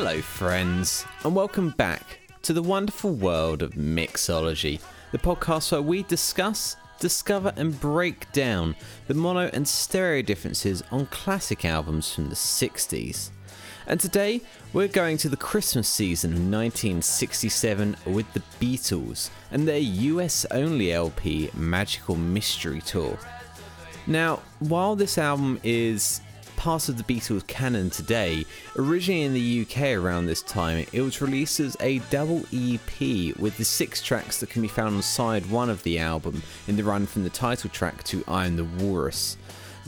Hello, friends, and welcome back to the wonderful world of mixology, the podcast where we discuss, discover, and break down the mono and stereo differences on classic albums from the 60s. And today, we're going to the Christmas season of 1967 with the Beatles and their US only LP Magical Mystery Tour. Now, while this album is part of the Beatles canon today, originally in the UK around this time, it was released as a double EP with the six tracks that can be found on side one of the album in the run from the title track to I Am the Walrus.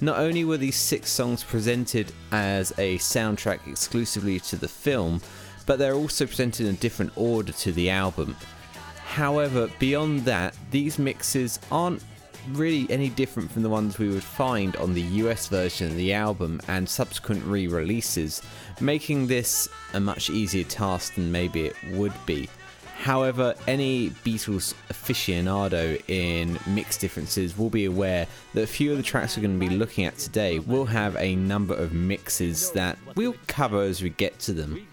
Not only were these six songs presented as a soundtrack exclusively to the film, but they're also presented in a different order to the album. However, beyond that, these mixes aren't really any different from the ones we would find on the US version of the album and subsequent re releases, making this a much easier task than maybe it would be. However, any Beatles aficionado in mix differences will be aware that a few of the tracks we're going to be looking at today will have a number of mixes that we'll cover as we get to them.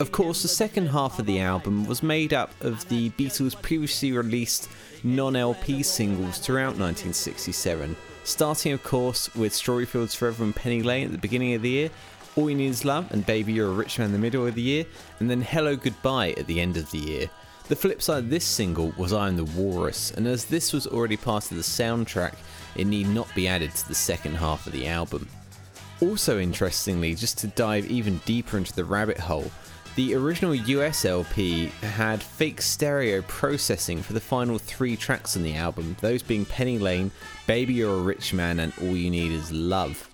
Of course, the second half of the album was made up of the Beatles' previously released non LP singles throughout 1967, starting, of course, with Strawberry Fields Forever and Penny Lane at the beginning of the year, All You Need Is Love and Baby You're a Rich Man in the middle of the year, and then Hello Goodbye at the end of the year. The flip side of this single was I Am the Walrus, and as this was already part of the soundtrack, it need not be added to the second half of the album. Also, interestingly, just to dive even deeper into the rabbit hole, the original US LP had fake stereo processing for the final three tracks on the album, those being Penny Lane, Baby You're a Rich Man, and All You Need Is Love.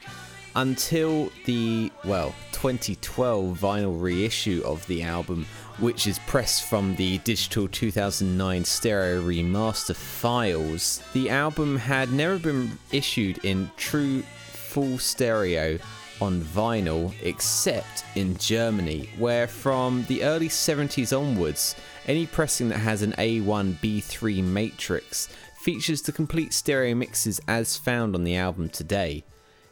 Until the, well, 2012 vinyl reissue of the album, which is pressed from the digital 2009 stereo remaster files, the album had never been issued in true full stereo on vinyl except in Germany, where from the early 70s onwards, any pressing that has an A1B3 matrix features the complete stereo mixes as found on the album today.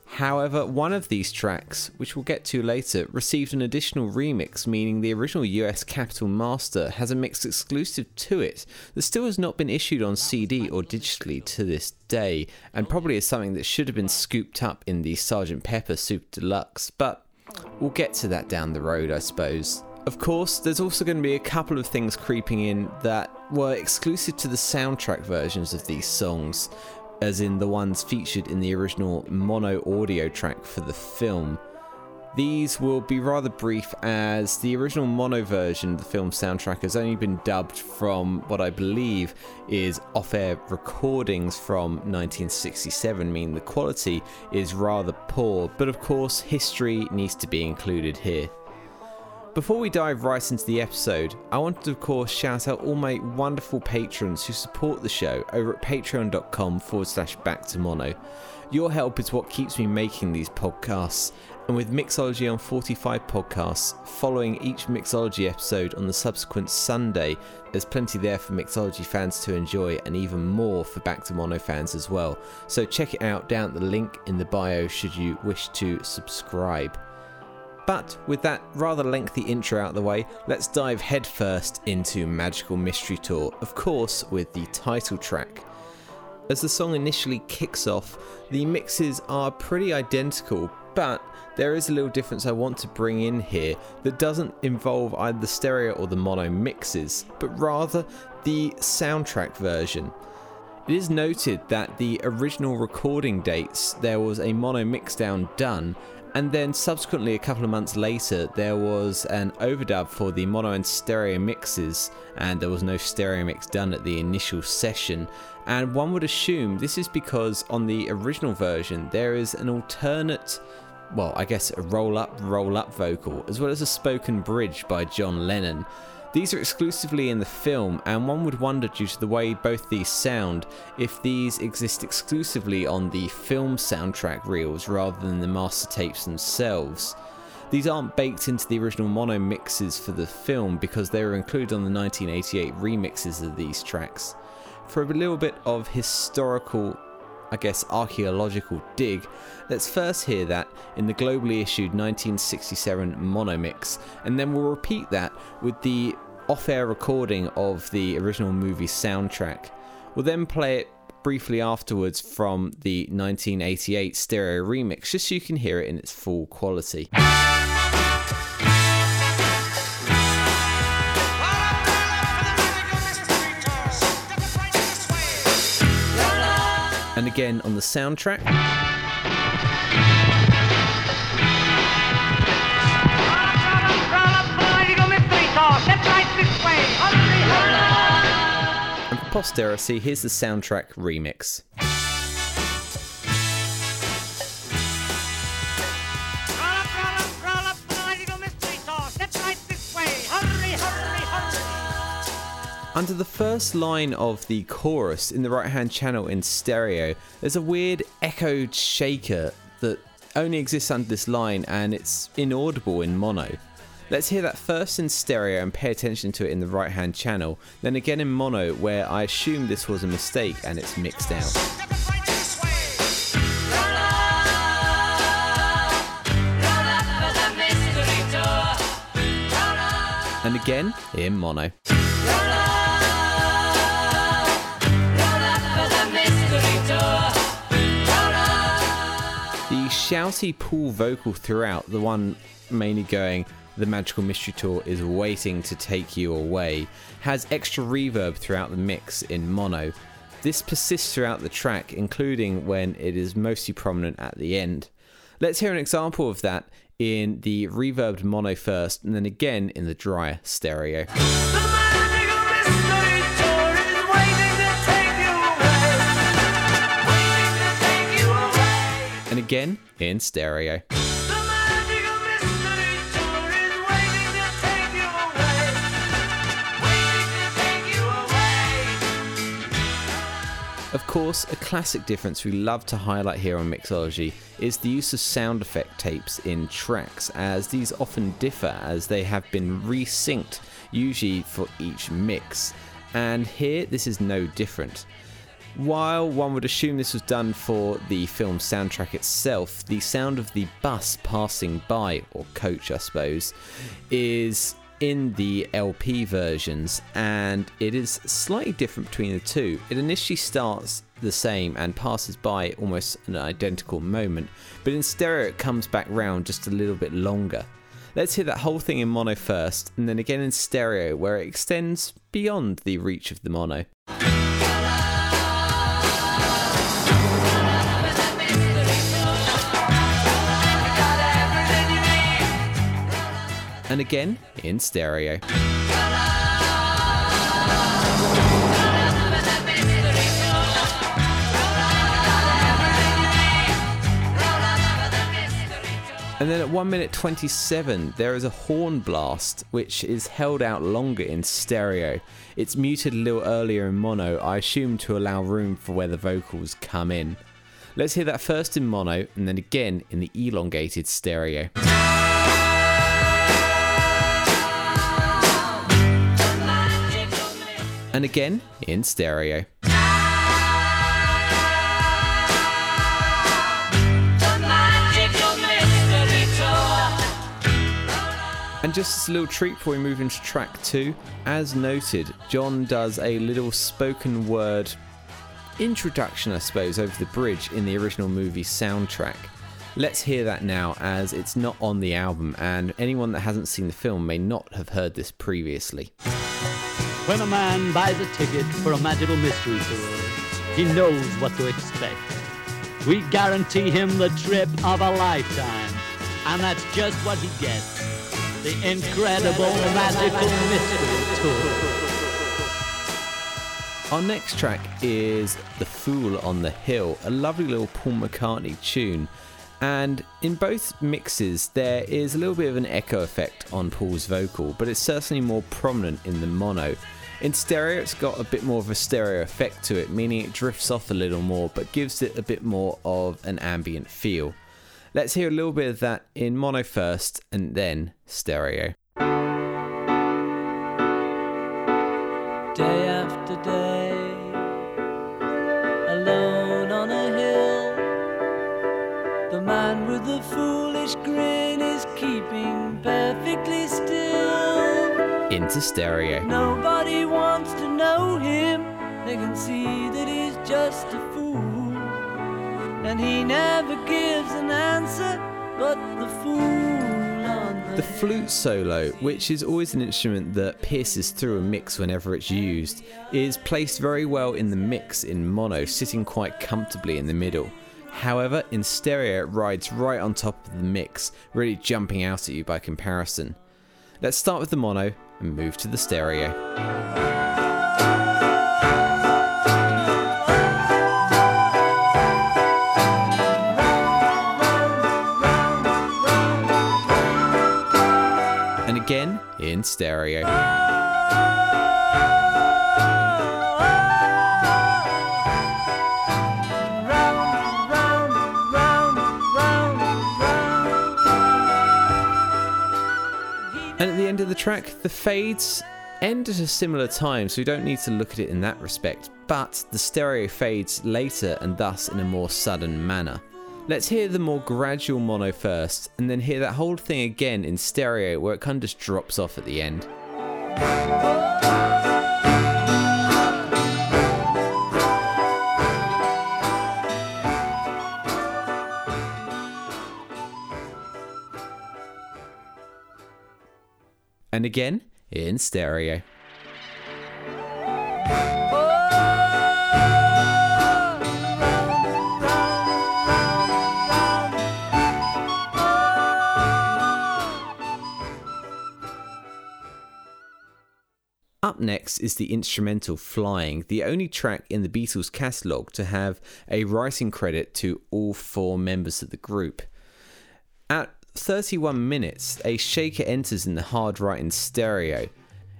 However, one of these tracks, which we'll get to later, received an additional remix, meaning the original US Capitol Master has a mix exclusive to it that still has not been issued on CD or digitally to this day, and probably is something that should have been scooped up in the Sgt. Pepper Super Deluxe, but we'll get to that down the road, I suppose. Of course, there's also going to be a couple of things creeping in that were exclusive to the soundtrack versions of these songs, as in the ones featured in the original mono audio track for the film. These will be rather brief as the original mono version of the film soundtrack has only been dubbed from what I believe is off air recordings from 1967, meaning the quality is rather poor, but of course, history needs to be included here. Before we dive right into the episode, I wanted to, of course, shout out all my wonderful patrons who support the show over at patreon.com forward slash back to mono. Your help is what keeps me making these podcasts, and with Mixology on 45 podcasts, following each Mixology episode on the subsequent Sunday, there's plenty there for Mixology fans to enjoy, and even more for Back to Mono fans as well. So check it out down at the link in the bio should you wish to subscribe. But with that rather lengthy intro out of the way, let's dive headfirst into Magical Mystery Tour, of course, with the title track. As the song initially kicks off, the mixes are pretty identical, but there is a little difference I want to bring in here that doesn't involve either the stereo or the mono mixes, but rather the soundtrack version. It is noted that the original recording dates there was a mono mixdown done, and then subsequently a couple of months later there was an overdub for the mono and stereo mixes, and there was no stereo mix done at the initial session. And one would assume this is because on the original version there is an alternate well, I guess a roll up, roll up vocal, as well as a spoken bridge by John Lennon. These are exclusively in the film, and one would wonder, due to the way both these sound, if these exist exclusively on the film soundtrack reels rather than the master tapes themselves. These aren't baked into the original mono mixes for the film because they were included on the 1988 remixes of these tracks. For a little bit of historical I guess, archaeological dig, let's first hear that in the globally issued 1967 mono mix, and then we'll repeat that with the off air recording of the original movie soundtrack. We'll then play it briefly afterwards from the 1988 stereo remix, just so you can hear it in its full quality. Again on the soundtrack. And for posterity, here's the soundtrack remix. Under the first line of the chorus in the right hand channel in stereo, there's a weird echoed shaker that only exists under this line and it's inaudible in mono. Let's hear that first in stereo and pay attention to it in the right hand channel, then again in mono where I assume this was a mistake and it's mixed out. And again in mono. Shouty Paul vocal throughout, the one mainly going, The Magical Mystery Tour is waiting to take you away, has extra reverb throughout the mix in mono. This persists throughout the track, including when it is mostly prominent at the end. Let's hear an example of that in the reverbed mono first, and then again in the dry stereo. Again in stereo. Of course, a classic difference we love to highlight here on Mixology is the use of sound effect tapes in tracks, as these often differ as they have been resynced, usually for each mix. And here, this is no different. While one would assume this was done for the film soundtrack itself, the sound of the bus passing by, or coach, I suppose, is in the LP versions, and it is slightly different between the two. It initially starts the same and passes by almost an identical moment, but in stereo it comes back round just a little bit longer. Let's hear that whole thing in mono first, and then again in stereo, where it extends beyond the reach of the mono. And again in stereo. And then at 1 minute 27, there is a horn blast which is held out longer in stereo. It's muted a little earlier in mono, I assume to allow room for where the vocals come in. Let's hear that first in mono and then again in the elongated stereo. And again in stereo. And just as a little treat before we move into track two, as noted, John does a little spoken word introduction, I suppose, over the bridge in the original movie soundtrack. Let's hear that now, as it's not on the album, and anyone that hasn't seen the film may not have heard this previously. When a man buys a ticket for a magical mystery tour, he knows what to expect. We guarantee him the trip of a lifetime, and that's just what he gets. The incredible magical mystery tour. Our next track is The Fool on the Hill, a lovely little Paul McCartney tune. And in both mixes, there is a little bit of an echo effect on Paul's vocal, but it's certainly more prominent in the mono. In stereo, it's got a bit more of a stereo effect to it, meaning it drifts off a little more, but gives it a bit more of an ambient feel. Let's hear a little bit of that in mono first, and then stereo. day after day, alone on a hill. the man with the foolish grin is keeping perfectly still. Into stereo. Nobody know him. They can see that he's just a fool. And he never gives an answer, but the fool the, The flute solo, which is always an instrument that pierces through a mix whenever it's used, is placed very well in the mix in mono, sitting quite comfortably in the middle. However, in stereo, it rides right on top of the mix, really jumping out at you by comparison. Let's start with the mono and move to the stereo. Again in stereo. And at the end of the track, the fades end at a similar time, so we don't need to look at it in that respect, but the stereo fades later and thus in a more sudden manner. Let's hear the more gradual mono first, and then hear that whole thing again in stereo where it kind of just drops off at the end. And again in stereo. Up next is the instrumental Flying, the only track in the Beatles catalogue to have a writing credit to all four members of the group. At 31 minutes, a shaker enters in the hard right in stereo.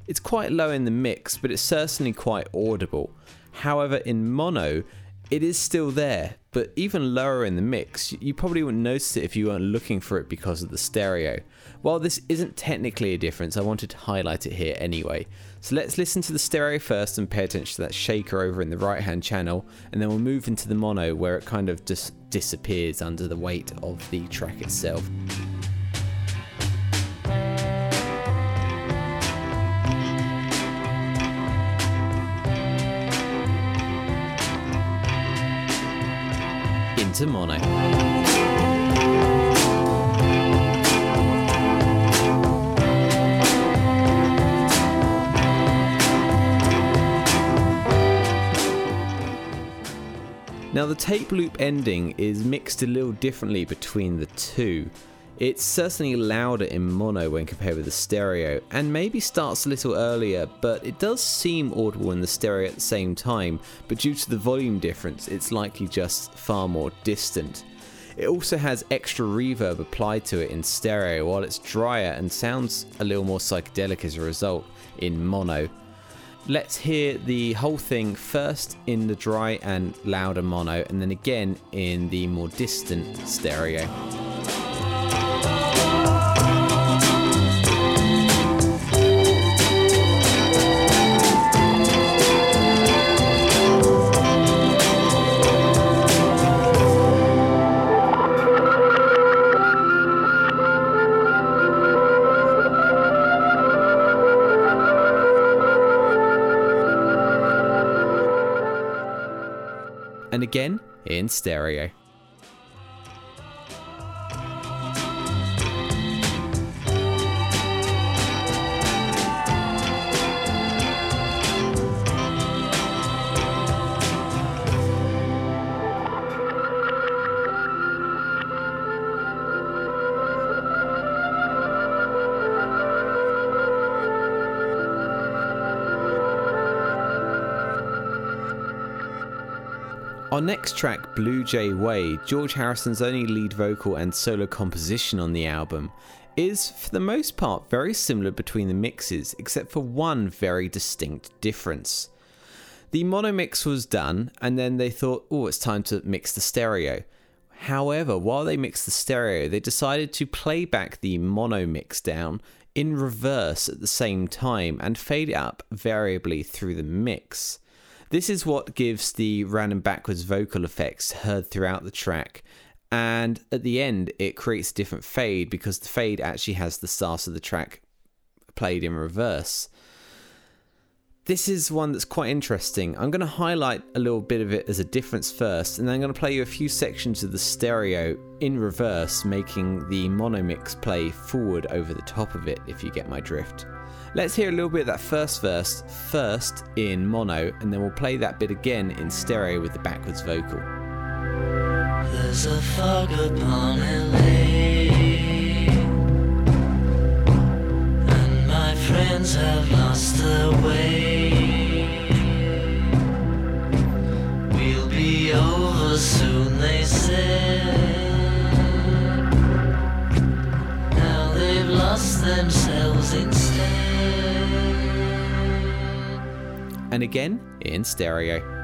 It's quite low in the mix, but it's certainly quite audible. However, in mono, it is still there, but even lower in the mix. You probably wouldn't notice it if you weren't looking for it because of the stereo. While this isn't technically a difference, I wanted to highlight it here anyway. So let's listen to the stereo first and pay attention to that shaker over in the right hand channel, and then we'll move into the mono where it kind of just disappears under the weight of the track itself. Into mono. Now, the tape loop ending is mixed a little differently between the two. It's certainly louder in mono when compared with the stereo, and maybe starts a little earlier, but it does seem audible in the stereo at the same time, but due to the volume difference, it's likely just far more distant. It also has extra reverb applied to it in stereo, while it's drier and sounds a little more psychedelic as a result in mono. Let's hear the whole thing first in the dry and louder mono, and then again in the more distant stereo. And again in stereo. Our next track, Blue Jay Way, George Harrison's only lead vocal and solo composition on the album, is for the most part very similar between the mixes, except for one very distinct difference. The mono mix was done, and then they thought, oh, it's time to mix the stereo. However, while they mixed the stereo, they decided to play back the mono mix down in reverse at the same time and fade it up variably through the mix. This is what gives the random backwards vocal effects heard throughout the track And at the end, it creates a different fade because the fade actually has the start of the track played in reverse. This is one that's quite interesting. I'm going to highlight a little bit of it as a difference first, and then I'm going to play you a few sections of the stereo in reverse, making the mono mix play forward over the top of it, if you get my drift. Let's hear a little bit of that first verse first in mono, and then we'll play that bit again in stereo with the backwards vocal. There's a fog upon LA, and my friends have lost their way. We'll be over soon, they said. Now they've lost themselves instead. And again in stereo.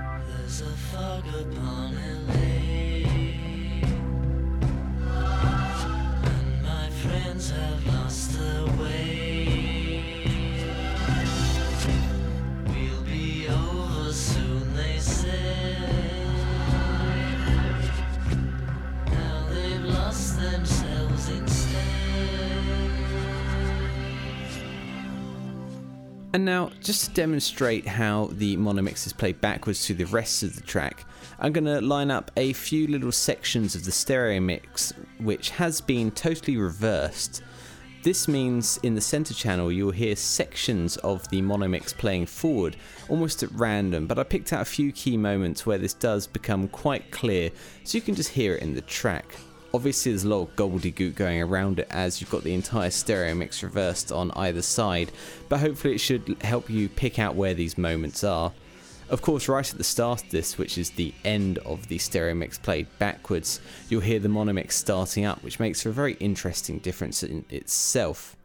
And now, just to demonstrate how the mono mix is played backwards to the rest of the track, I'm going to line up a few little sections of the stereo mix which has been totally reversed. This means in the center channel you'll hear sections of the mono mix playing forward almost at random, but I picked out a few key moments where this does become quite clear so you can just hear it in the track. Obviously, there's a lot of gobbledygook going around it as you've got the entire stereo mix reversed on either side, but hopefully, it should help you pick out where these moments are. Of course, right at the start of this, which is the end of the stereo mix played backwards, you'll hear the mono mix starting up, which makes for a very interesting difference in itself.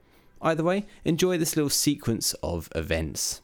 Either way, enjoy this little sequence of events.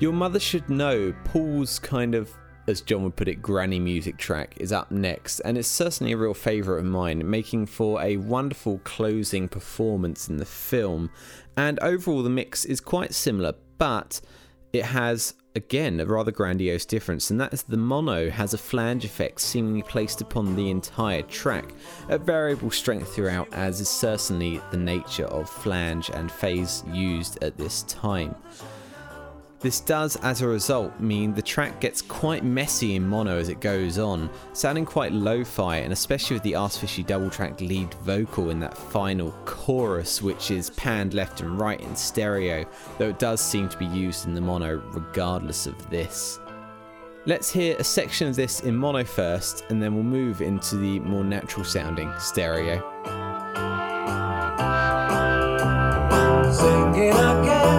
Your Mother Should Know, Paul's kind of, as John would put it, granny music track is up next, and it's certainly a real favourite of mine, making for a wonderful closing performance in the film. And overall, the mix is quite similar, but it has, again, a rather grandiose difference, and that is the mono has a flange effect seemingly placed upon the entire track, at variable strength throughout, as is certainly the nature of flange and phase used at this time. This does, as a result, mean the track gets quite messy in mono as it goes on, sounding quite lo fi, and especially with the artificially double tracked lead vocal in that final chorus, which is panned left and right in stereo, though it does seem to be used in the mono regardless of this. Let's hear a section of this in mono first, and then we'll move into the more natural sounding stereo. Singing again.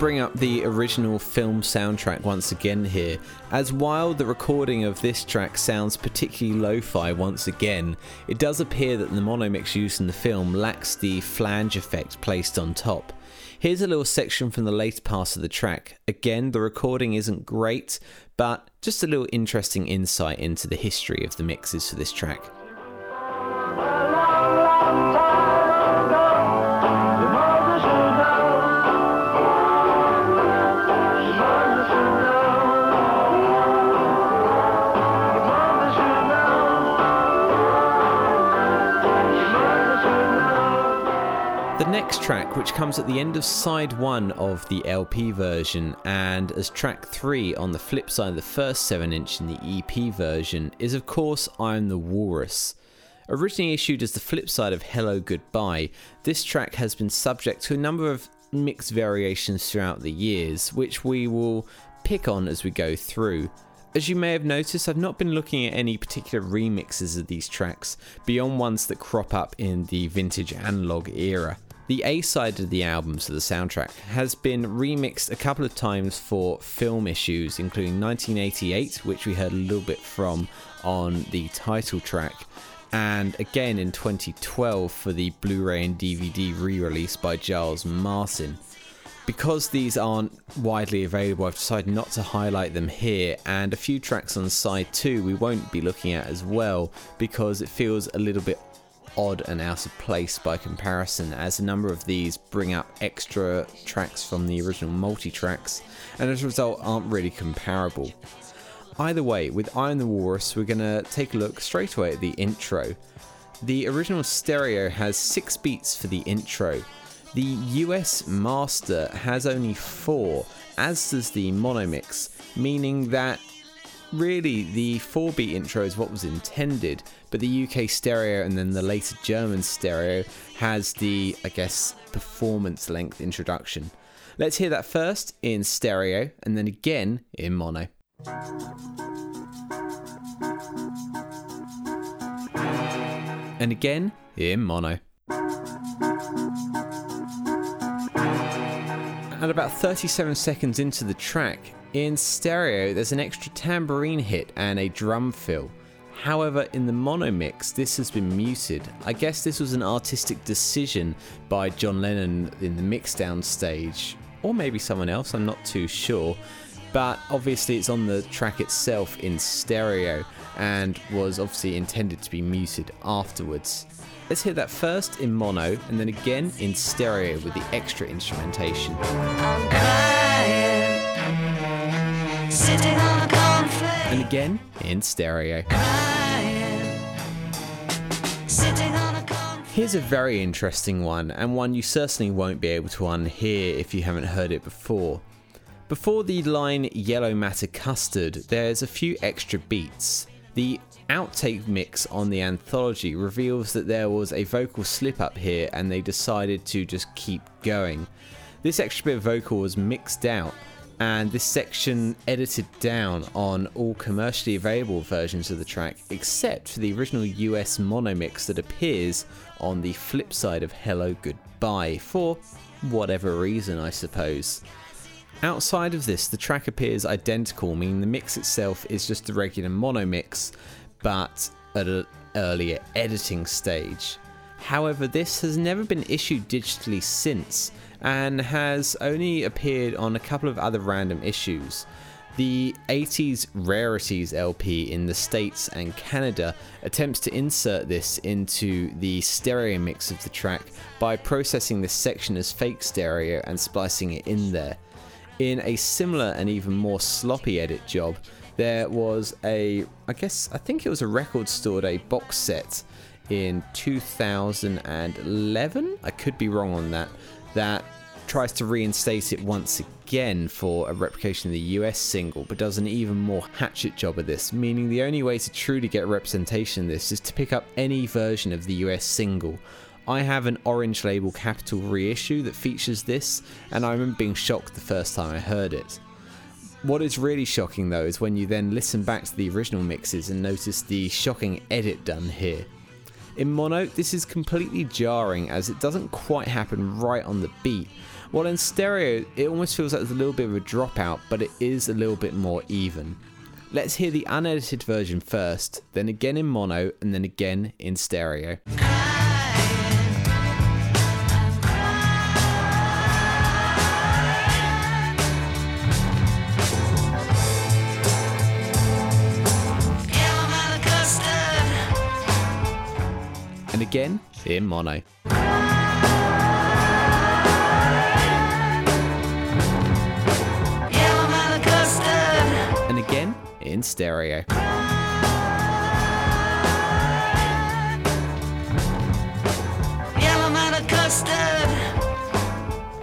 Bring up the original film soundtrack once again here, as while the recording of this track sounds particularly lo fi once again, it does appear that the mono mix used in the film lacks the flange effect placed on top. Here's a little section from the later part of the track. Again, the recording isn't great, but just a little interesting insight into the history of the mixes for this track. The next track, which comes at the end of side one of the LP version and as track three on the flip side of the first 7 inch in the EP version, is of course I Am the Walrus. Originally issued as the flip side of Hello Goodbye, this track has been subject to a number of mixed variations throughout the years, which we will pick on as we go through. As you may have noticed, I've not been looking at any particular remixes of these tracks beyond ones that crop up in the vintage analog era. The A side of the album, so the soundtrack, has been remixed a couple of times for film issues, including 1988, which we heard a little bit from on the title track, and again in 2012 for the Blu ray and DVD re release by Giles Martin. Because these aren't widely available, I've decided not to highlight them here, and a few tracks on side 2 we won't be looking at as well because it feels a little bit odd and out of place by comparison, as a number of these bring up extra tracks from the original multi tracks, and as a result, aren't really comparable. Either way, with I Am the Walrus, we're going to take a look straight away at the intro. The original stereo has six beats for the intro. The US master has only four, as does the mono mix, meaning that really the 4 beat intro is what was intended, but the UK stereo and then the later German stereo has the, I guess, performance length introduction. Let's hear that first in stereo and then again in mono. And again in mono. At about 37 seconds into the track, in stereo, there's an extra tambourine hit and a drum fill. However, in the mono mix, this has been muted. I guess this was an artistic decision by John Lennon in the mixdown stage, or maybe someone else, I'm not too sure. But obviously, it's on the track itself in stereo and was obviously intended to be muted afterwards. Let's hear that first in mono and then again in stereo with the extra instrumentation. And again in stereo. Here's a very interesting one, and one you certainly won't be able to unhear if you haven't heard it before. Before the line Yellow Matter Custard, there's a few extra beats. The outtake mix on the anthology reveals that there was a vocal slip up here and they decided to just keep going. This extra bit of vocal was mixed out and this section edited down on all commercially available versions of the track except for the original US mono mix that appears on the flip side of Hello Goodbye for whatever reason, I suppose. Outside of this, the track appears identical, meaning the mix itself is just the regular mono mix, but at an earlier editing stage. However, this has never been issued digitally since, and has only appeared on a couple of other random issues. The 80s Rarities LP in the States and Canada attempts to insert this into the stereo mix of the track by processing this section as fake stereo and splicing it in there. In a similar and even more sloppy edit job, there was a, I guess, I think it was a record store day box set in 2011. I could be wrong on that that tries to reinstate it once again for a replication of the US single, but does an even more hatchet job of this, meaning the only way to truly get representation of this is to pick up any version of the US single. I have an orange label Capitol reissue that features this, and I remember being shocked the first time I heard it. What is really shocking though is when you then listen back to the original mixes and notice the shocking edit done here. In mono, this is completely jarring as it doesn't quite happen right on the beat. While in stereo, it almost feels like there's a little bit of a dropout, but it is a little bit more even. Let's hear the unedited version first, then again in mono, and then again in stereo. Again in mono. And again in stereo.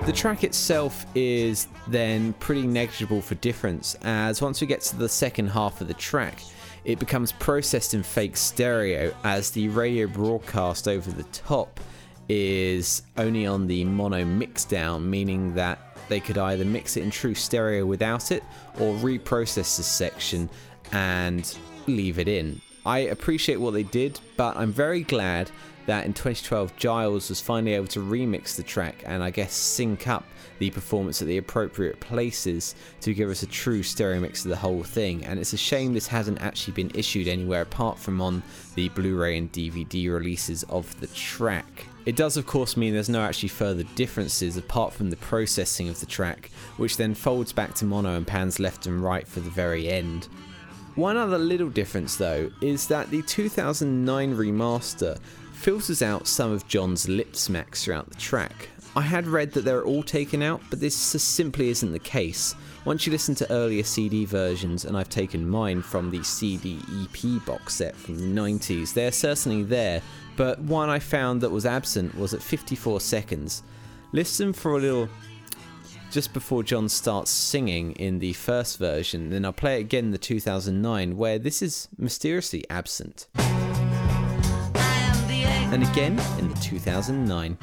The track itself is then pretty negligible for difference, as once we get to the second half of the track, it becomes processed in fake stereo as the radio broadcast over the top is only on the mono mixdown, meaning that they could either mix it in true stereo without it or reprocess this section and leave it in. I appreciate what they did, but I'm very glad that in 2012 Giles was finally able to remix the track and I guess sync up the performance at the appropriate places to give us a true stereo mix of the whole thing. And it's a shame this hasn't actually been issued anywhere apart from on the Blu ray and DVD releases of the track. It does, of course, mean there's no actually further differences apart from the processing of the track, which then folds back to mono and pans left and right for the very end. One other little difference, though, is that the 2009 remaster filters out some of John's lip smacks throughout the track. I had read that they're all taken out, but this simply isn't the case. Once you listen to earlier CD versions, and I've taken mine from the CD EP box set from the 90s, they're certainly there, but one I found that was absent was at 54 seconds. Listen for a little just before John starts singing in the first version, then I'll play it again in the 2009 where this is mysteriously absent. And again in the 2009.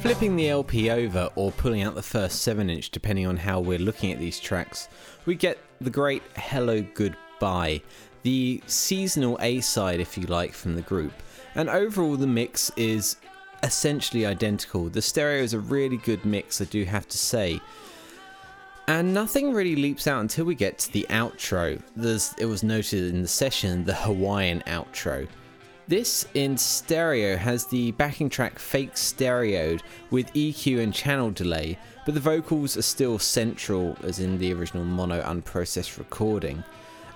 Flipping the LP over or pulling out the first 7 inch, depending on how we're looking at these tracks, we get the great Hello Goodbye, the seasonal A side, if you like, from the group. And overall, the mix is essentially identical. The stereo is a really good mix, I do have to say. And nothing really leaps out until we get to the outro. There's, it was noted in the session, the Hawaiian outro. This in stereo has the backing track fake stereoed with EQ and channel delay, but the vocals are still central as in the original mono unprocessed recording.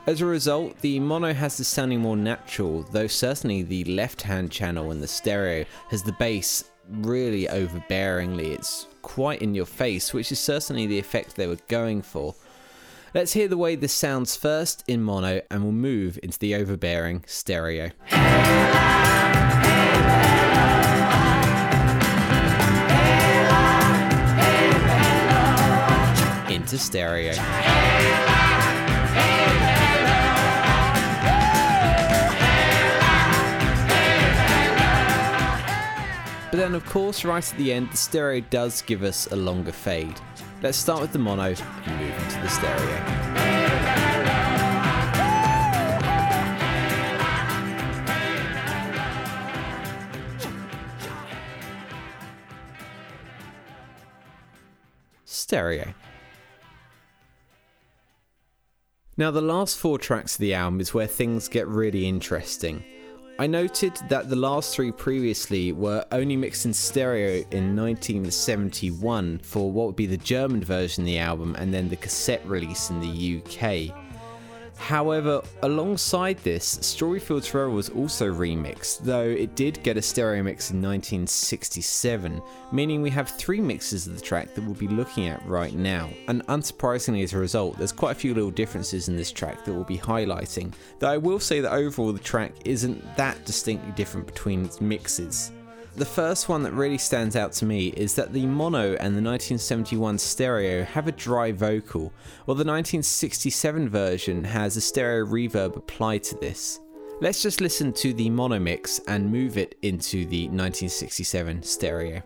As a result, the mono has the sounding more natural, though certainly the left hand channel in the stereo has the bass really overbearingly. It's quite in your face, which is certainly the effect they were going for. Let's hear the way this sounds first in mono and we'll move into the overbearing stereo. Into stereo. Then, of course, right at the end, the stereo does give us a longer fade. Let's start with the mono and move into the stereo. Stereo. Now, the last four tracks of the album is where things get really interesting. I noted that the last three previously were only mixed in stereo in 1971 for what would be the German version of the album and then the cassette release in the UK. However, alongside this, Strawberryfields Forever was also remixed, though it did get a stereo mix in 1967, meaning we have three mixes of the track that we'll be looking at right now. And unsurprisingly, as a result, there's quite a few little differences in this track that we'll be highlighting, though I will say that overall the track isn't that distinctly different between its mixes. The first one that really stands out to me is that the mono and the 1971 stereo have a dry vocal, while the 1967 version has a stereo reverb applied to this. Let's just listen to the mono mix and move it into the 1967 stereo.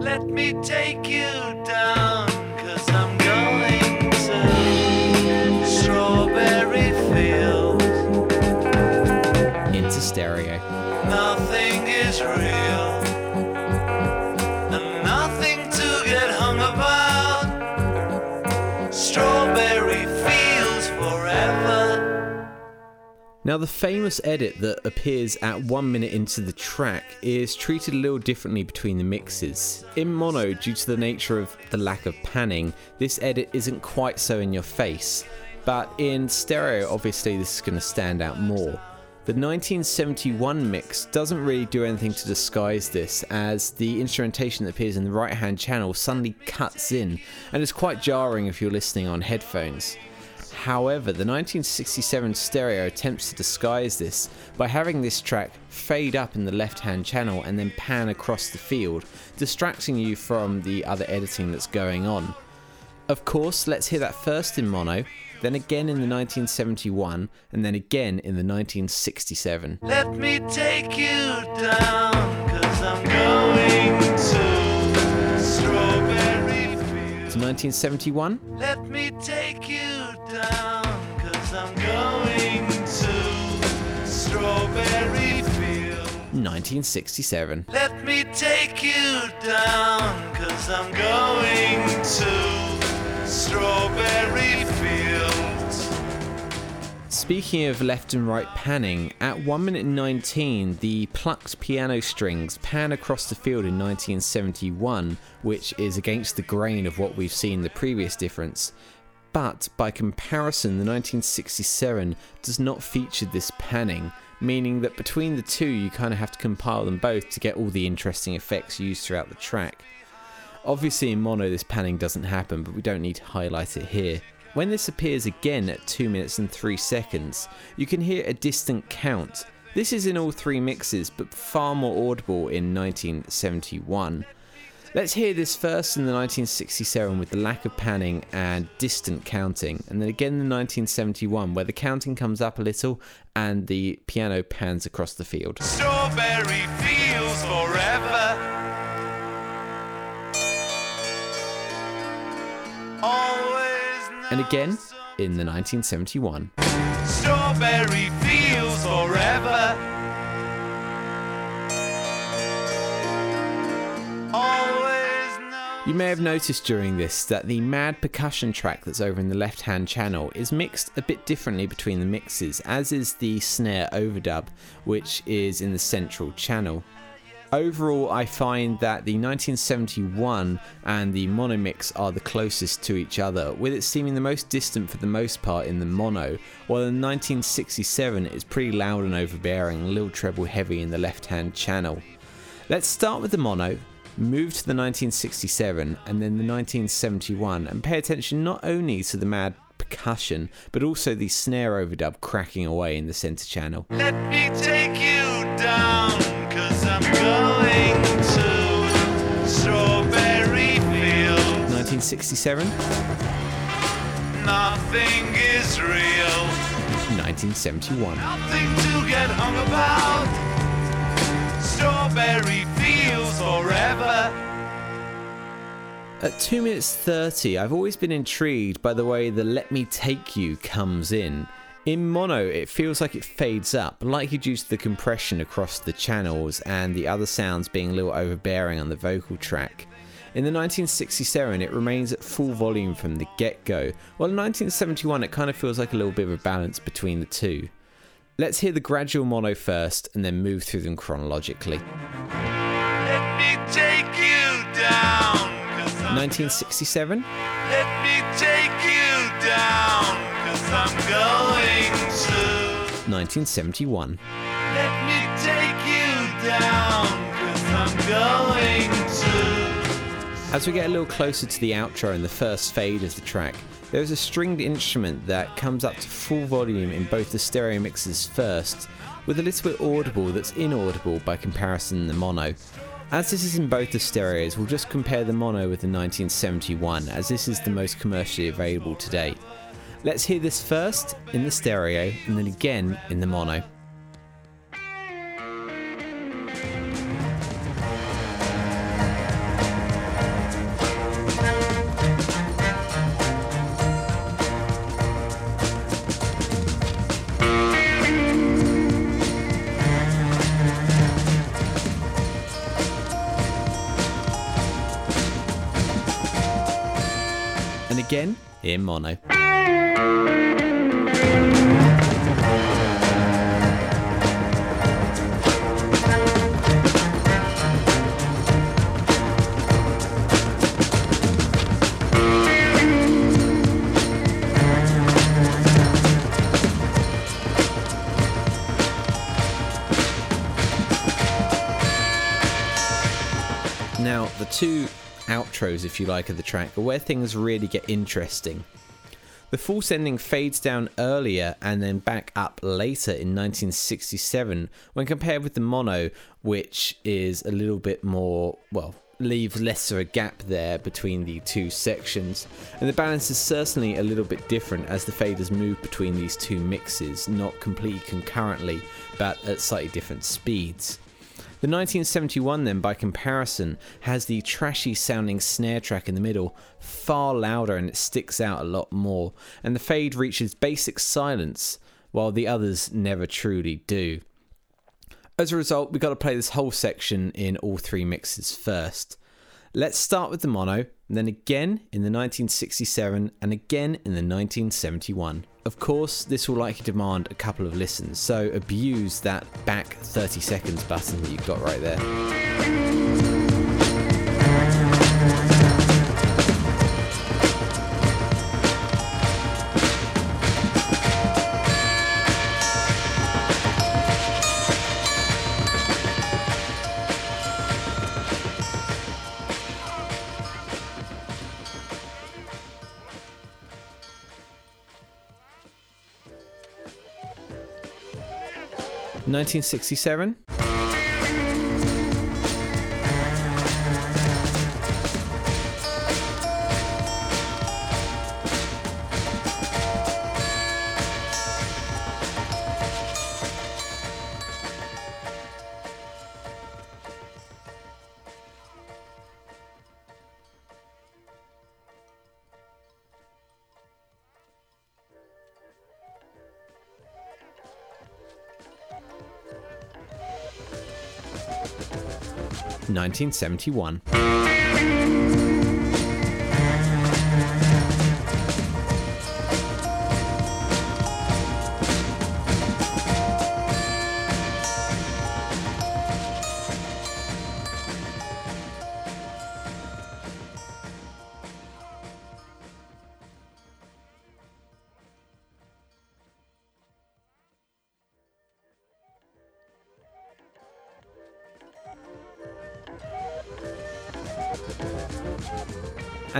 Let me take you down, cause I'm going Now, the famous edit that appears at one minute into the track is treated a little differently between the mixes. In mono, due to the nature of the lack of panning, this edit isn't quite so in your face, but in stereo, obviously, this is going to stand out more. The 1971 mix doesn't really do anything to disguise this, as the instrumentation that appears in the right hand channel suddenly cuts in, and is quite jarring if you're listening on headphones. However, the 1967 stereo attempts to disguise this by having this track fade up in the left hand channel and then pan across the field, distracting you from the other editing that's going on. Of course, let's hear that first in mono, then again in the 1971, and then again in the 1967. Let me take you down, cause I'm going to Strawberry Fields. 1971, Let me take you down, cause I'm going to Strawberry Fields. 1967, Let me take you down, cause I'm going to Strawberry Fields. Speaking of left and right panning, at 1 minute 19, the plucked piano strings pan across the field in 1971, which is against the grain of what we've seen the previous difference. But by comparison, the 1967 does not feature this panning, meaning that between the two, you kind of have to compile them both to get all the interesting effects used throughout the track. Obviously, in mono, this panning doesn't happen, but we don't need to highlight it here. When this appears again at 2 minutes and 3 seconds, you can hear a distant count. This is in all three mixes, but far more audible in 1971. Let's hear this first in the 1967 with the lack of panning and distant counting, and then again in the 1971 where the counting comes up a little and the piano pans across the field. Strawberry Fields forever. Always And again in the 1971. Strawberry Fields forever. You may have noticed during this that the mad percussion track that's over in the left hand channel is mixed a bit differently between the mixes, as is the snare overdub, which is in the central channel. Overall, I find that the 1971 and the mono mix are the closest to each other, with it seeming the most distant for the most part in the mono, while the 1967 is pretty loud and overbearing, a little treble heavy in the left hand channel. Let's start with the mono, move to the 1967 and then the 1971 and pay attention not only to the mad percussion but also the snare overdub cracking away in the center channel. Let me take you down, cause I'm going to Strawberry Fields. 1967, Nothing is real, 1971, nothing to get hung about. Strawberry Fields forever. At 2 minutes 30, I've always been intrigued by the way the Let Me Take You comes in. In mono, it feels like it fades up, likely due to the compression across the channels and the other sounds being a little overbearing on the vocal track. In the 1967, it remains at full volume from the get go, while in 1971, it kind of feels like a little bit of a balance between the two. Let's hear the gradual mono first and then move through them chronologically. Let me take you down, 1967, Let me take you down, cause I'm going to. 1971, Let me take you down, cause I'm going to. As we get a little closer to the outro and the first fade of the track, there is a stringed instrument that comes up to full volume in both the stereo mixes first, with a little bit audible that's inaudible by comparison in the mono. As this is in both the stereos, we'll just compare the mono with the 1971, as this is the most commercially available today. Let's hear this first in the stereo and then again in the mono. in mono. Now, the two outros, if you like, of the track are where things really get interesting. The false ending fades down earlier and then back up later in 1967 when compared with the mono, which is a little bit more, well, leaves lesser a gap there between the two sections. And the balance is certainly a little bit different as the faders move between these two mixes, not completely concurrently, but at slightly different speeds. The 1971, then, by comparison, has the trashy sounding snare track in the middle, far louder and it sticks out a lot more, and the fade reaches basic silence, while the others never truly do. As a result, we've got to play this whole section in all three mixes first. Let's start with the mono, then again in the 1967 and again in the 1971. Of course, this will likely demand a couple of listens, so abuse that back 30 seconds button that you've got right there. 1967. 1971.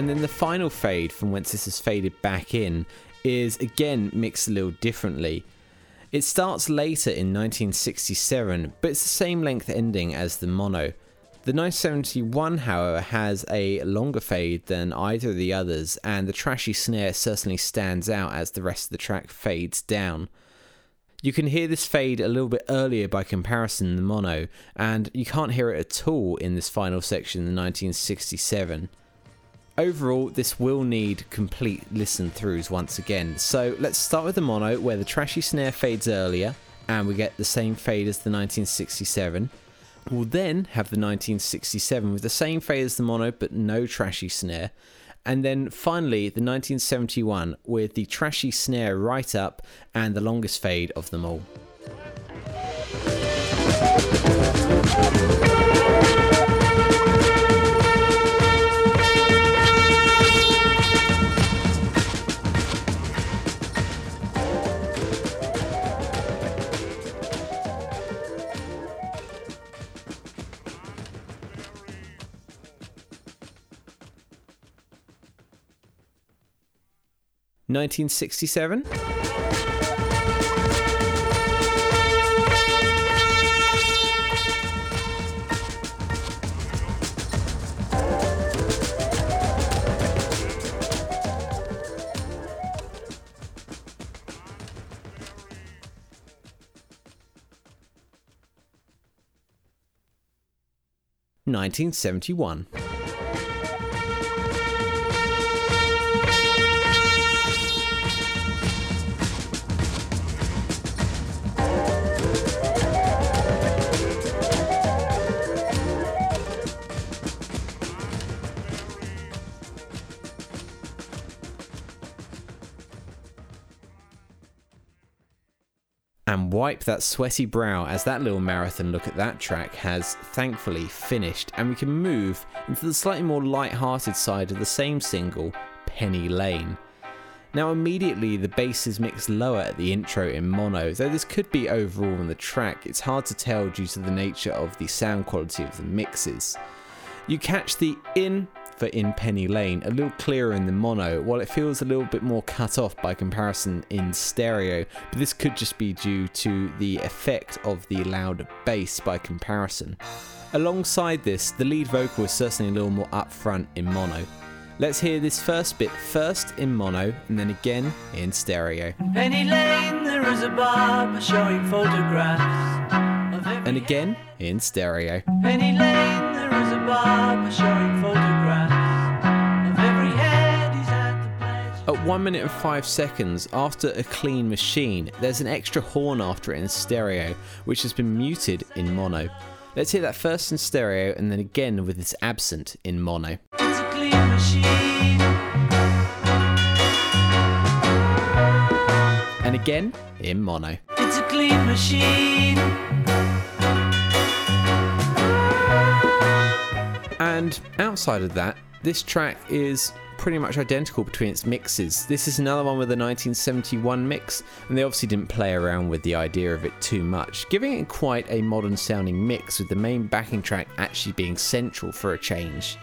And then the final fade from whence this has faded back in is again mixed a little differently. It starts later in 1967, but it's the same length ending as the mono. The 971, however, has a longer fade than either of the others, and the trashy snare certainly stands out as the rest of the track fades down. You can hear this fade a little bit earlier by comparison than the mono, and you can't hear it at all in this final section in 1967. Overall, this will need complete listen throughs once again. So let's start with the mono, where the trashy snare fades earlier, and we get the same fade as the 1967. We'll then have the 1967 with the same fade as the mono, but no trashy snare. And then finally, the 1971 with the trashy snare right up and the longest fade of them all. 1967. Nineteen seventy one. And wipe that sweaty brow as that little marathon look at that track has thankfully finished, and we can move into the slightly more light-hearted side of the same single, Penny Lane. Now, immediately the bass is mixed lower at the intro in mono, though this could be overall in the track, it's hard to tell due to the nature of the sound quality of the mixes. You catch the in for in Penny Lane a little clearer in the mono, while it feels a little bit more cut off by comparison in stereo, but this could just be due to the effect of the louder bass by comparison. Alongside this, the lead vocal is certainly a little more upfront in mono. Let's hear this first bit first in mono and then again in stereo. Penny Lane, there is a barber showing photographs And again in stereo. Penny Lane, there is a barber showing photographs At 1 minute and 5 seconds after a clean machine, there's an extra horn after it in stereo, which has been muted in mono. Let's hear that first in stereo and then again with its absent in mono. It's a clean machine. And again in mono. It's a clean machine. And outside of that, this track is pretty much identical between its mixes. This is another one with a 1971 mix, and they obviously didn't play around with the idea of it too much, giving it quite a modern sounding mix with the main backing track actually being central for a change.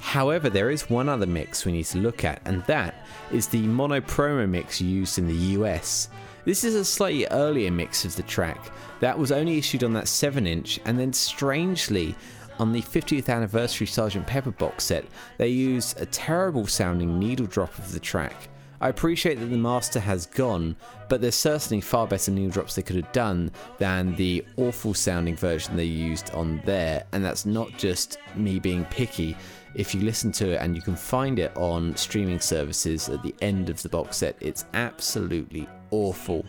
However, there is one other mix we need to look at, and that is the mono promo mix used in the US. This is a slightly earlier mix of the track that was only issued on that 7 inch, and then strangely, on the 50th anniversary Sgt. Pepper box set, they used a terrible sounding needle drop of the track. I appreciate that the master has gone, but there's certainly far better needle drops they could have done than the awful sounding version they used on there, and that's not just me being picky. If you listen to it and you can find it on streaming services at the end of the box set, it's absolutely awful.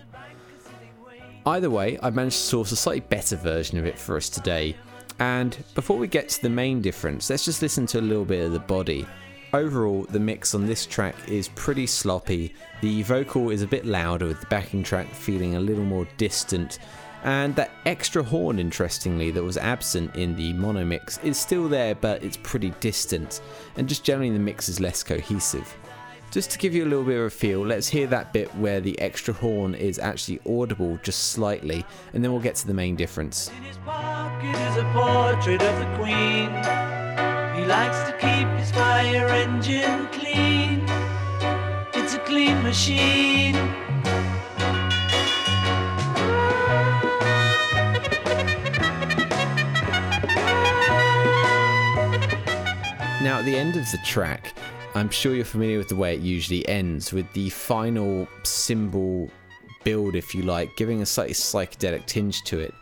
Either way, I managed to source a slightly better version of it for us today. And before we get to the main difference, let's just listen to a little bit of the body. Overall, the mix on this track is pretty sloppy. The vocal is a bit louder, with the backing track feeling a little more distant. And that extra horn, interestingly, that was absent in the mono mix is still there, but it's pretty distant. And just generally, the mix is less cohesive. Just to give you a little bit of a feel, let's hear that bit where the extra horn is actually audible just slightly, and then we'll get to the main difference. In his pocket is a portrait of the Queen. He likes to keep his fire engine clean. It's a clean machine. Now, at the end of the track, I'm sure you're familiar with the way it usually ends, with the final cymbal build, if you like, giving a slightly psychedelic tinge to it.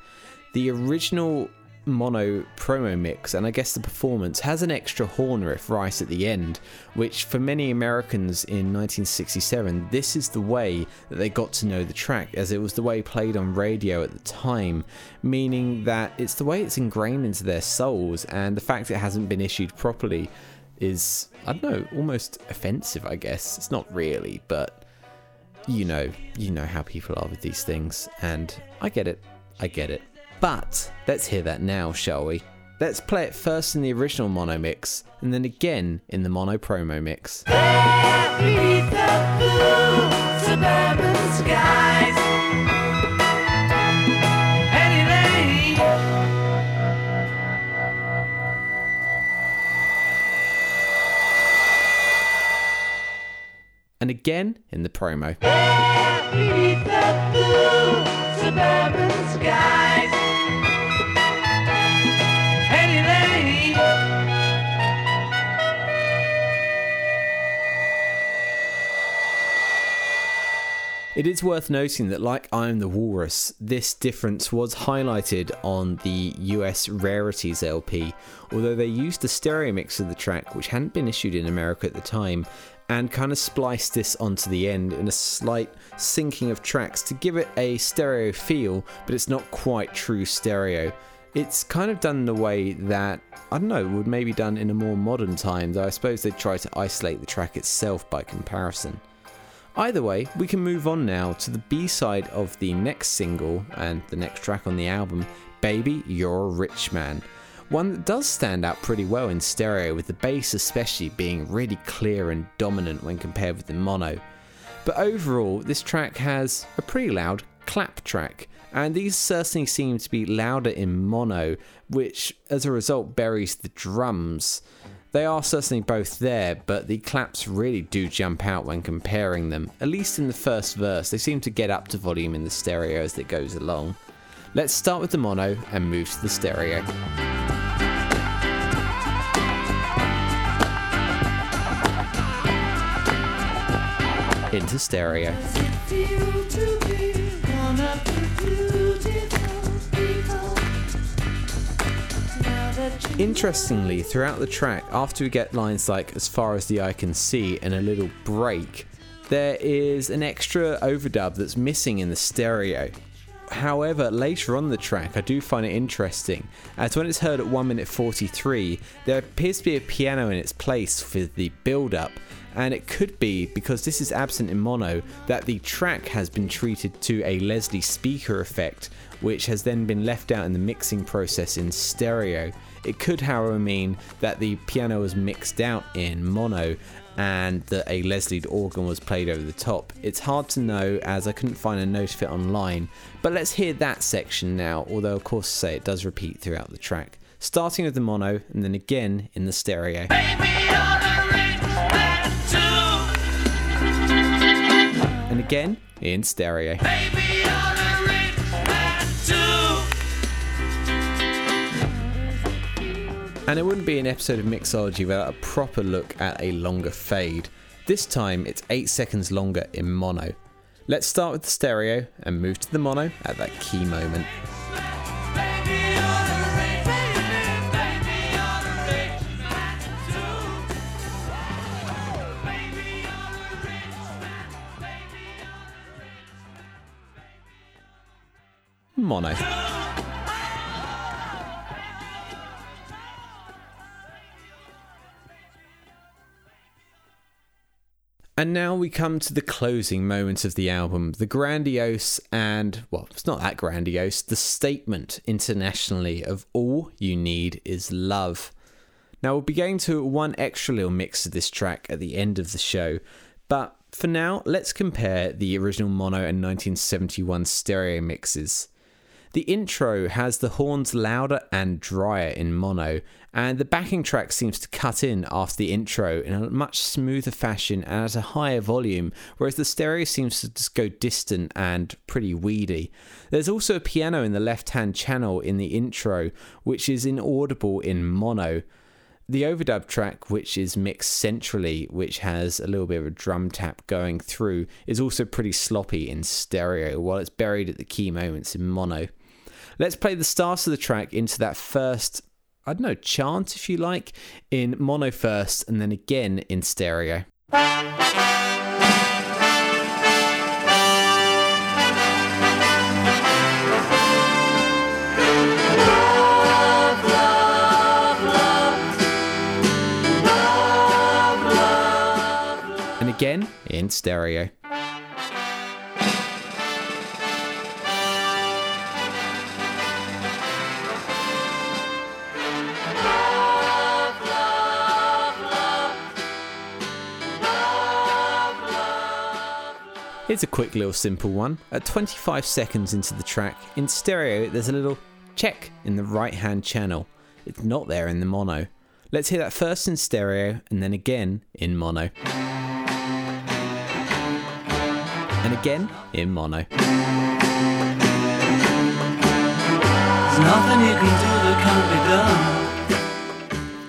The original mono promo mix, and I guess the performance, has an extra horn riff right at the end, which for many Americans in 1967, this is the way that they got to know the track, as it was the way played on radio at the time, meaning that it's the way it's ingrained into their souls, and the fact it hasn't been issued properly is, I don't know, almost offensive, I guess. It's not really, but you know, you know how people are with these things, and I get it, I get it. But let's hear that now, shall we? Let's play it first in the original mono mix, and then again in the mono promo mix. And again in the promo. Beneath the blue suburban skies. Penny Lane. It is worth noting that, like I Am the Walrus, this difference was highlighted on the US Rarities LP, although they used a stereo mix of the track, which hadn't been issued in America at the time, and kind of spliced this onto the end in a slight syncing of tracks to give it a stereo feel, but it's not quite true stereo. It's kind of done in a way that, I don't know, would maybe done in a more modern time, though I suppose they'd try to isolate the track itself by comparison. Either way, we can move on now to the B side of the next single and the next track on the album, Baby You're a Rich Man. One that does stand out pretty well in stereo, with the bass especially being really clear and dominant when compared with the mono. But overall, this track has a pretty loud clap track, and these certainly seem to be louder in mono, which as a result buries the drums. They are certainly both there, but the claps really do jump out when comparing them. At least in the first verse, they seem to get up to volume in the stereo as it goes along. Let's start with the mono and move to the stereo. Into stereo. Interestingly, throughout the track, after we get lines like as far as the eye can see and a little break, there is an extra overdub that's missing in the stereo. However, later on the track, I do find it interesting, as when it's heard at 1 minute 43, there appears to be a piano in its place for the build up, and it could be because this is absent in mono that the track has been treated to a Leslie speaker effect, which has then been left out in the mixing process in stereo. It could, however, mean that the piano was mixed out in mono and that a Leslie organ was played over the top. It's hard to know as I couldn't find a note of it online, but let's hear that section now, although, of course, say it does repeat throughout the track. Starting with the mono and then again in the stereo. And again in stereo. And it wouldn't be an episode of Mixology without a proper look at a longer fade. This time it's 8 seconds longer in mono. Let's start with the stereo and move to the mono at that key moment. Mono. And now we come to the closing moment of the album, the grandiose and, well, it's not that grandiose, the statement internationally of all you need is love. Now, we'll be going to one extra little mix of this track at the end of the show, but for now, let's compare the original mono and 1971 stereo mixes. The intro has the horns louder and drier in mono, and the backing track seems to cut in after the intro in a much smoother fashion and at a higher volume, whereas the stereo seems to just go distant and pretty weedy. There's also a piano in the left hand channel in the intro, which is inaudible in mono. The overdub track, which is mixed centrally, which has a little bit of a drum tap going through, is also pretty sloppy in stereo, while it's buried at the key moments in mono. Let's play the start of the track into that first, I don't know, chant if you like, in mono first and then again in stereo. And again in stereo. Here's a quick little simple one. At 25 seconds into the track, in stereo, there's a little check in the right hand channel. It's not there in the mono. Let's hear that first in stereo and then again in mono. And again in mono. There's nothing you can do that can't be done.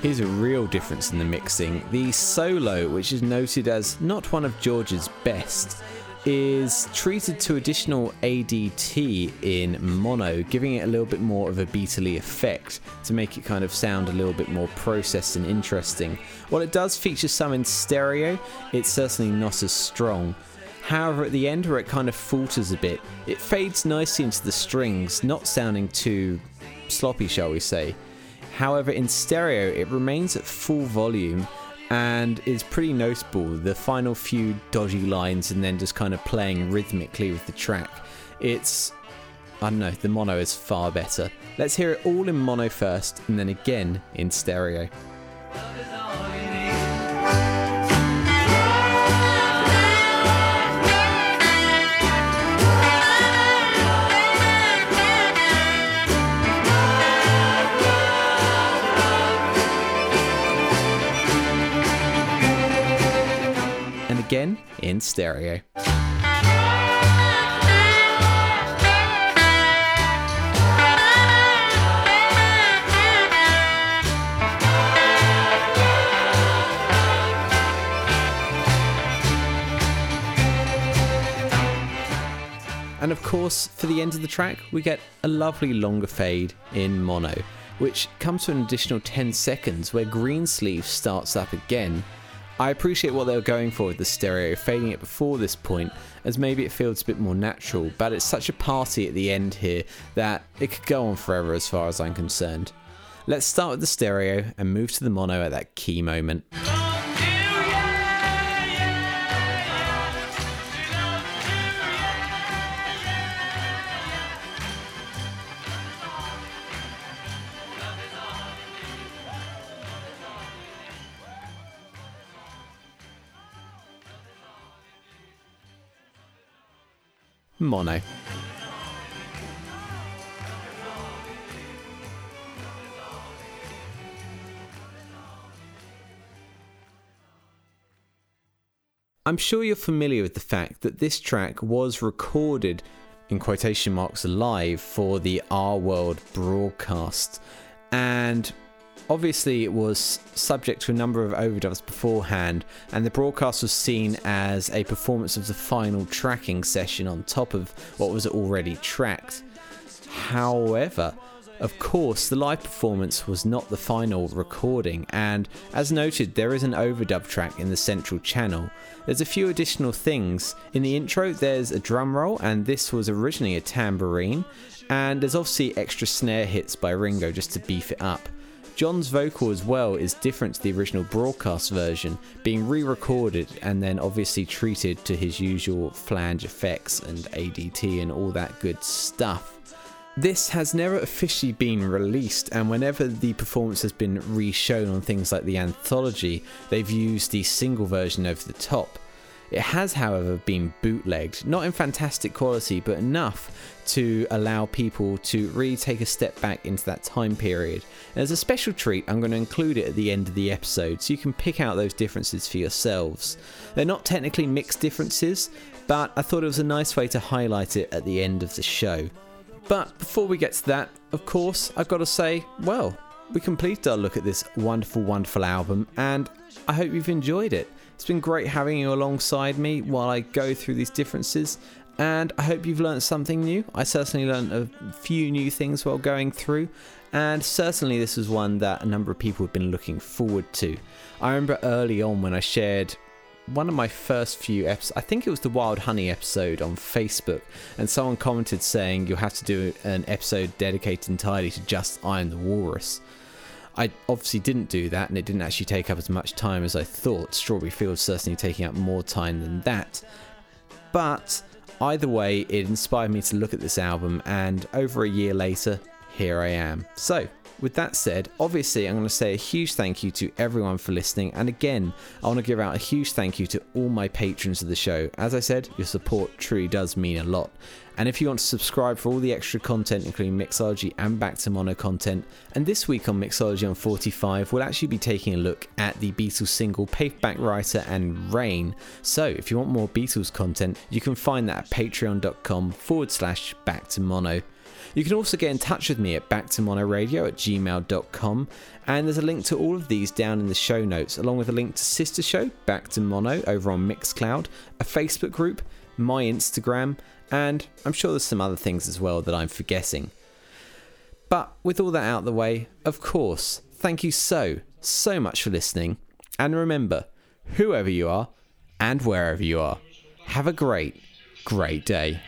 Here's a real difference in the mixing. The solo, which is noted as not one of George's best, is treated to additional ADT in mono, giving it a little bit more of a beatly effect to make it kind of sound a little bit more processed and interesting. While it does feature some in stereo, it's certainly not as strong. However, at the end where it kind of falters a bit, it fades nicely into the strings, not sounding too sloppy, shall we say. However, in stereo, it remains at full volume and it's pretty noticeable. The final few dodgy lines and then just kind of playing rhythmically with the track. It's, I don't know, the mono is far better. Let's hear it all in mono first and then again in stereo. Again in stereo. And of course, for the end of the track, we get a lovely longer fade in mono, which comes to an additional 10 seconds where Greensleeve starts up again. I appreciate what they were going for with the stereo, fading it before this point, as maybe it feels a bit more natural, but it's such a party at the end here that it could go on forever as far as I'm concerned. Let's start with the stereo and move to the mono at that key moment. Mono. I'm sure you're familiar with the fact that this track was recorded in quotation marks live for the Our World broadcast. And obviously it was subject to a number of overdubs beforehand, and the broadcast was seen as a performance of the final tracking session on top of what was already tracked. However, of course, the live performance was not the final recording, and as noted, there is an overdub track in the central channel. There's a few additional things. In the intro, there's a drum roll, and this was originally a tambourine, and there's obviously extra snare hits by Ringo just to beef it up. John's vocal as well is different to the original broadcast version, being re recorded and then obviously treated to his usual flange effects and ADT and all that good stuff. This has never officially been released, and whenever the performance has been re shown on things like the anthology, they've used the single version over the top. It has, however, been bootlegged, not in fantastic quality, but enough to allow people to really take a step back into that time period. And as a special treat, I'm going to include it at the end of the episode so you can pick out those differences for yourselves. They're not technically mixed differences, but I thought it was a nice way to highlight it at the end of the show. But before we get to that, of course, I've got to say, well, we completed our look at this wonderful, wonderful album, and I hope you've enjoyed it. It's been great having you alongside me while I go through these differences, and I hope you've learned something new. I certainly learned a few new things while going through, and certainly this was one that a number of people have been looking forward to. I remember early on when I shared one of my first few episodes, I think it was the Wild Honey episode on Facebook, and someone commented saying you'll have to do an episode dedicated entirely to just I Am the Walrus. I obviously didn't do that, and it didn't actually take up as much time as I thought. Strawberry Fields certainly taking up more time than that. But either way, it inspired me to look at this album, and over a year later, here I am. So, with that said, obviously, I'm going to say a huge thank you to everyone for listening. And again, I want to give out a huge thank you to all my patrons of the show. As I said, your support truly does mean a lot. And if you want to subscribe for all the extra content, including Mixology and Back to Mono content, and this week on Mixology on 45, we'll actually be taking a look at the Beatles single Paperback Writer and Rain. So if you want more Beatles content, you can find that at patreon.com forward slash back to mono. You can also get in touch with me at backtomonoradio at gmail.com, and there's a link to all of these down in the show notes, along with a link to Sister Show, Back to Mono, over on Mixcloud, a Facebook group, my Instagram, and I'm sure there's some other things as well that I'm forgetting. But with all that out of the way, of course, thank you so, so much for listening. And remember, whoever you are and wherever you are, have a great, great day.